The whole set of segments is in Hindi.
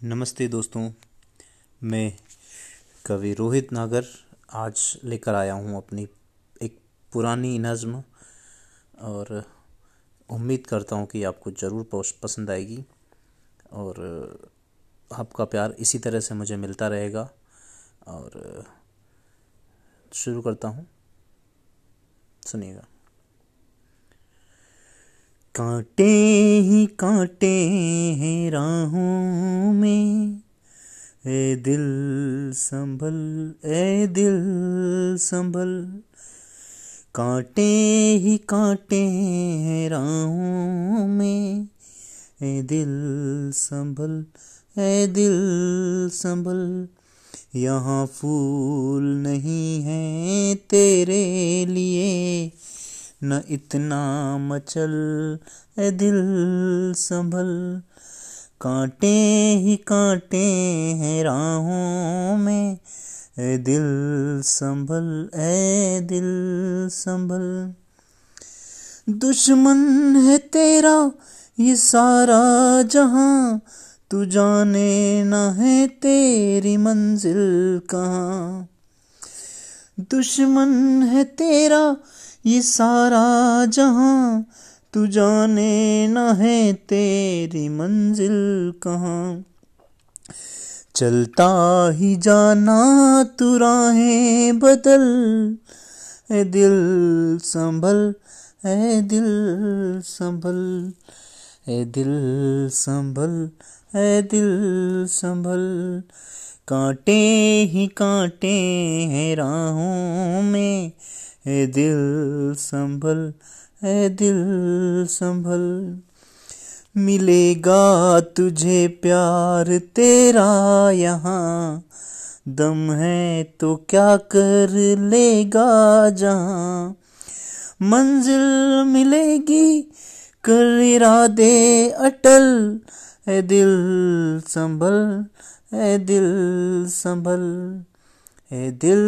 नमस्ते दोस्तों, मैं कवि रोहित नागर आज लेकर आया हूँ अपनी एक पुरानी नज़्म और उम्मीद करता हूँ कि आपको ज़रूर पसंद आएगी और आपका प्यार इसी तरह से मुझे मिलता रहेगा और शुरू करता हूँ। सुनिएगा। कांटे ही कांटे हैं राहों में। ए दिल संभल, ए दिल संभल। कांटे ही कांटे हैं राहों में। ए दिल संभल, ए दिल संभल। यहाँ फूल नहीं है तेरे लिए। न इतना मचल ए दिल संभल। कांटे ही कांटे हैं राहों में ए दिल संभल ए दिल संभल। दुश्मन है तेरा ये सारा जहाँ, तू जाने न है तेरी मंजिल कहाँ। दुश्मन है तेरा ये सारा जहाँ तू जाने न है तेरी मंजिल कहाँ। चलता ही जाना तू राहें बदल ए दिल संभल ए दिल संभल ए दिल संभल ए दिल संभल। कांटे ही कांटे हैं राहों में ए दिल संभल, ए दिल संभल। मिलेगा तुझे प्यार तेरा यहाँ। दम है तो क्या कर लेगा जहाँ। मंजिल मिलेगी कर इरादे अटल। ए दिल संभल, ए दिल संभल, ए दिल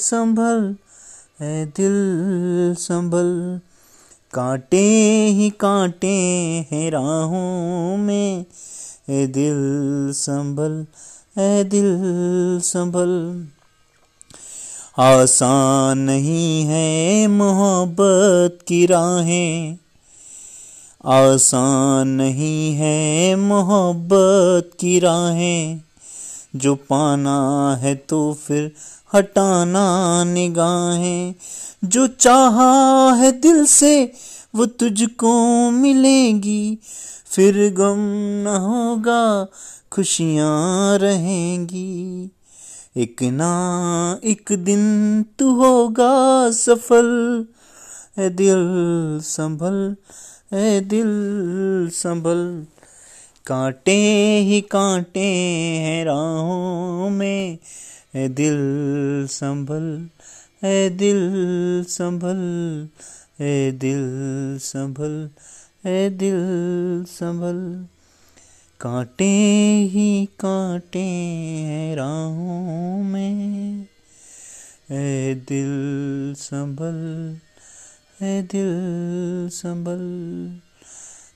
संभल। है दिल संभल। कांटे ही कांटे हैं राहों में। ए दिल संभल ए दिल संभल। आसान नहीं है मोहब्बत की राहें। आसान नहीं है मोहब्बत की राहें। जो पाना है तो फिर हटाना निगाहें। जो चाहा है दिल से वो तुझको मिलेगी। फिर गम न होगा, खुशियाँ रहेंगी। एक ना एक दिन तू होगा सफल। ए दिल संभल ए दिल संभल। कांटे ही कांटे हैं राहों में। ए दिल संभल ए दिल संभल ए दिल संभल ए दिल संभल। कांटे ही कांटे हैं राहों में। ए दिल संभल ए दिल संभल।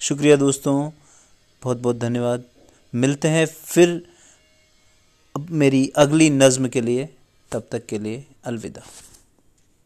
शुक्रिया दोस्तों बहुत बहुत धन्यवाद। मिलते हैं फिर अब मेरी अगली नज़म के लिए, तब तक के लिए अलविदा।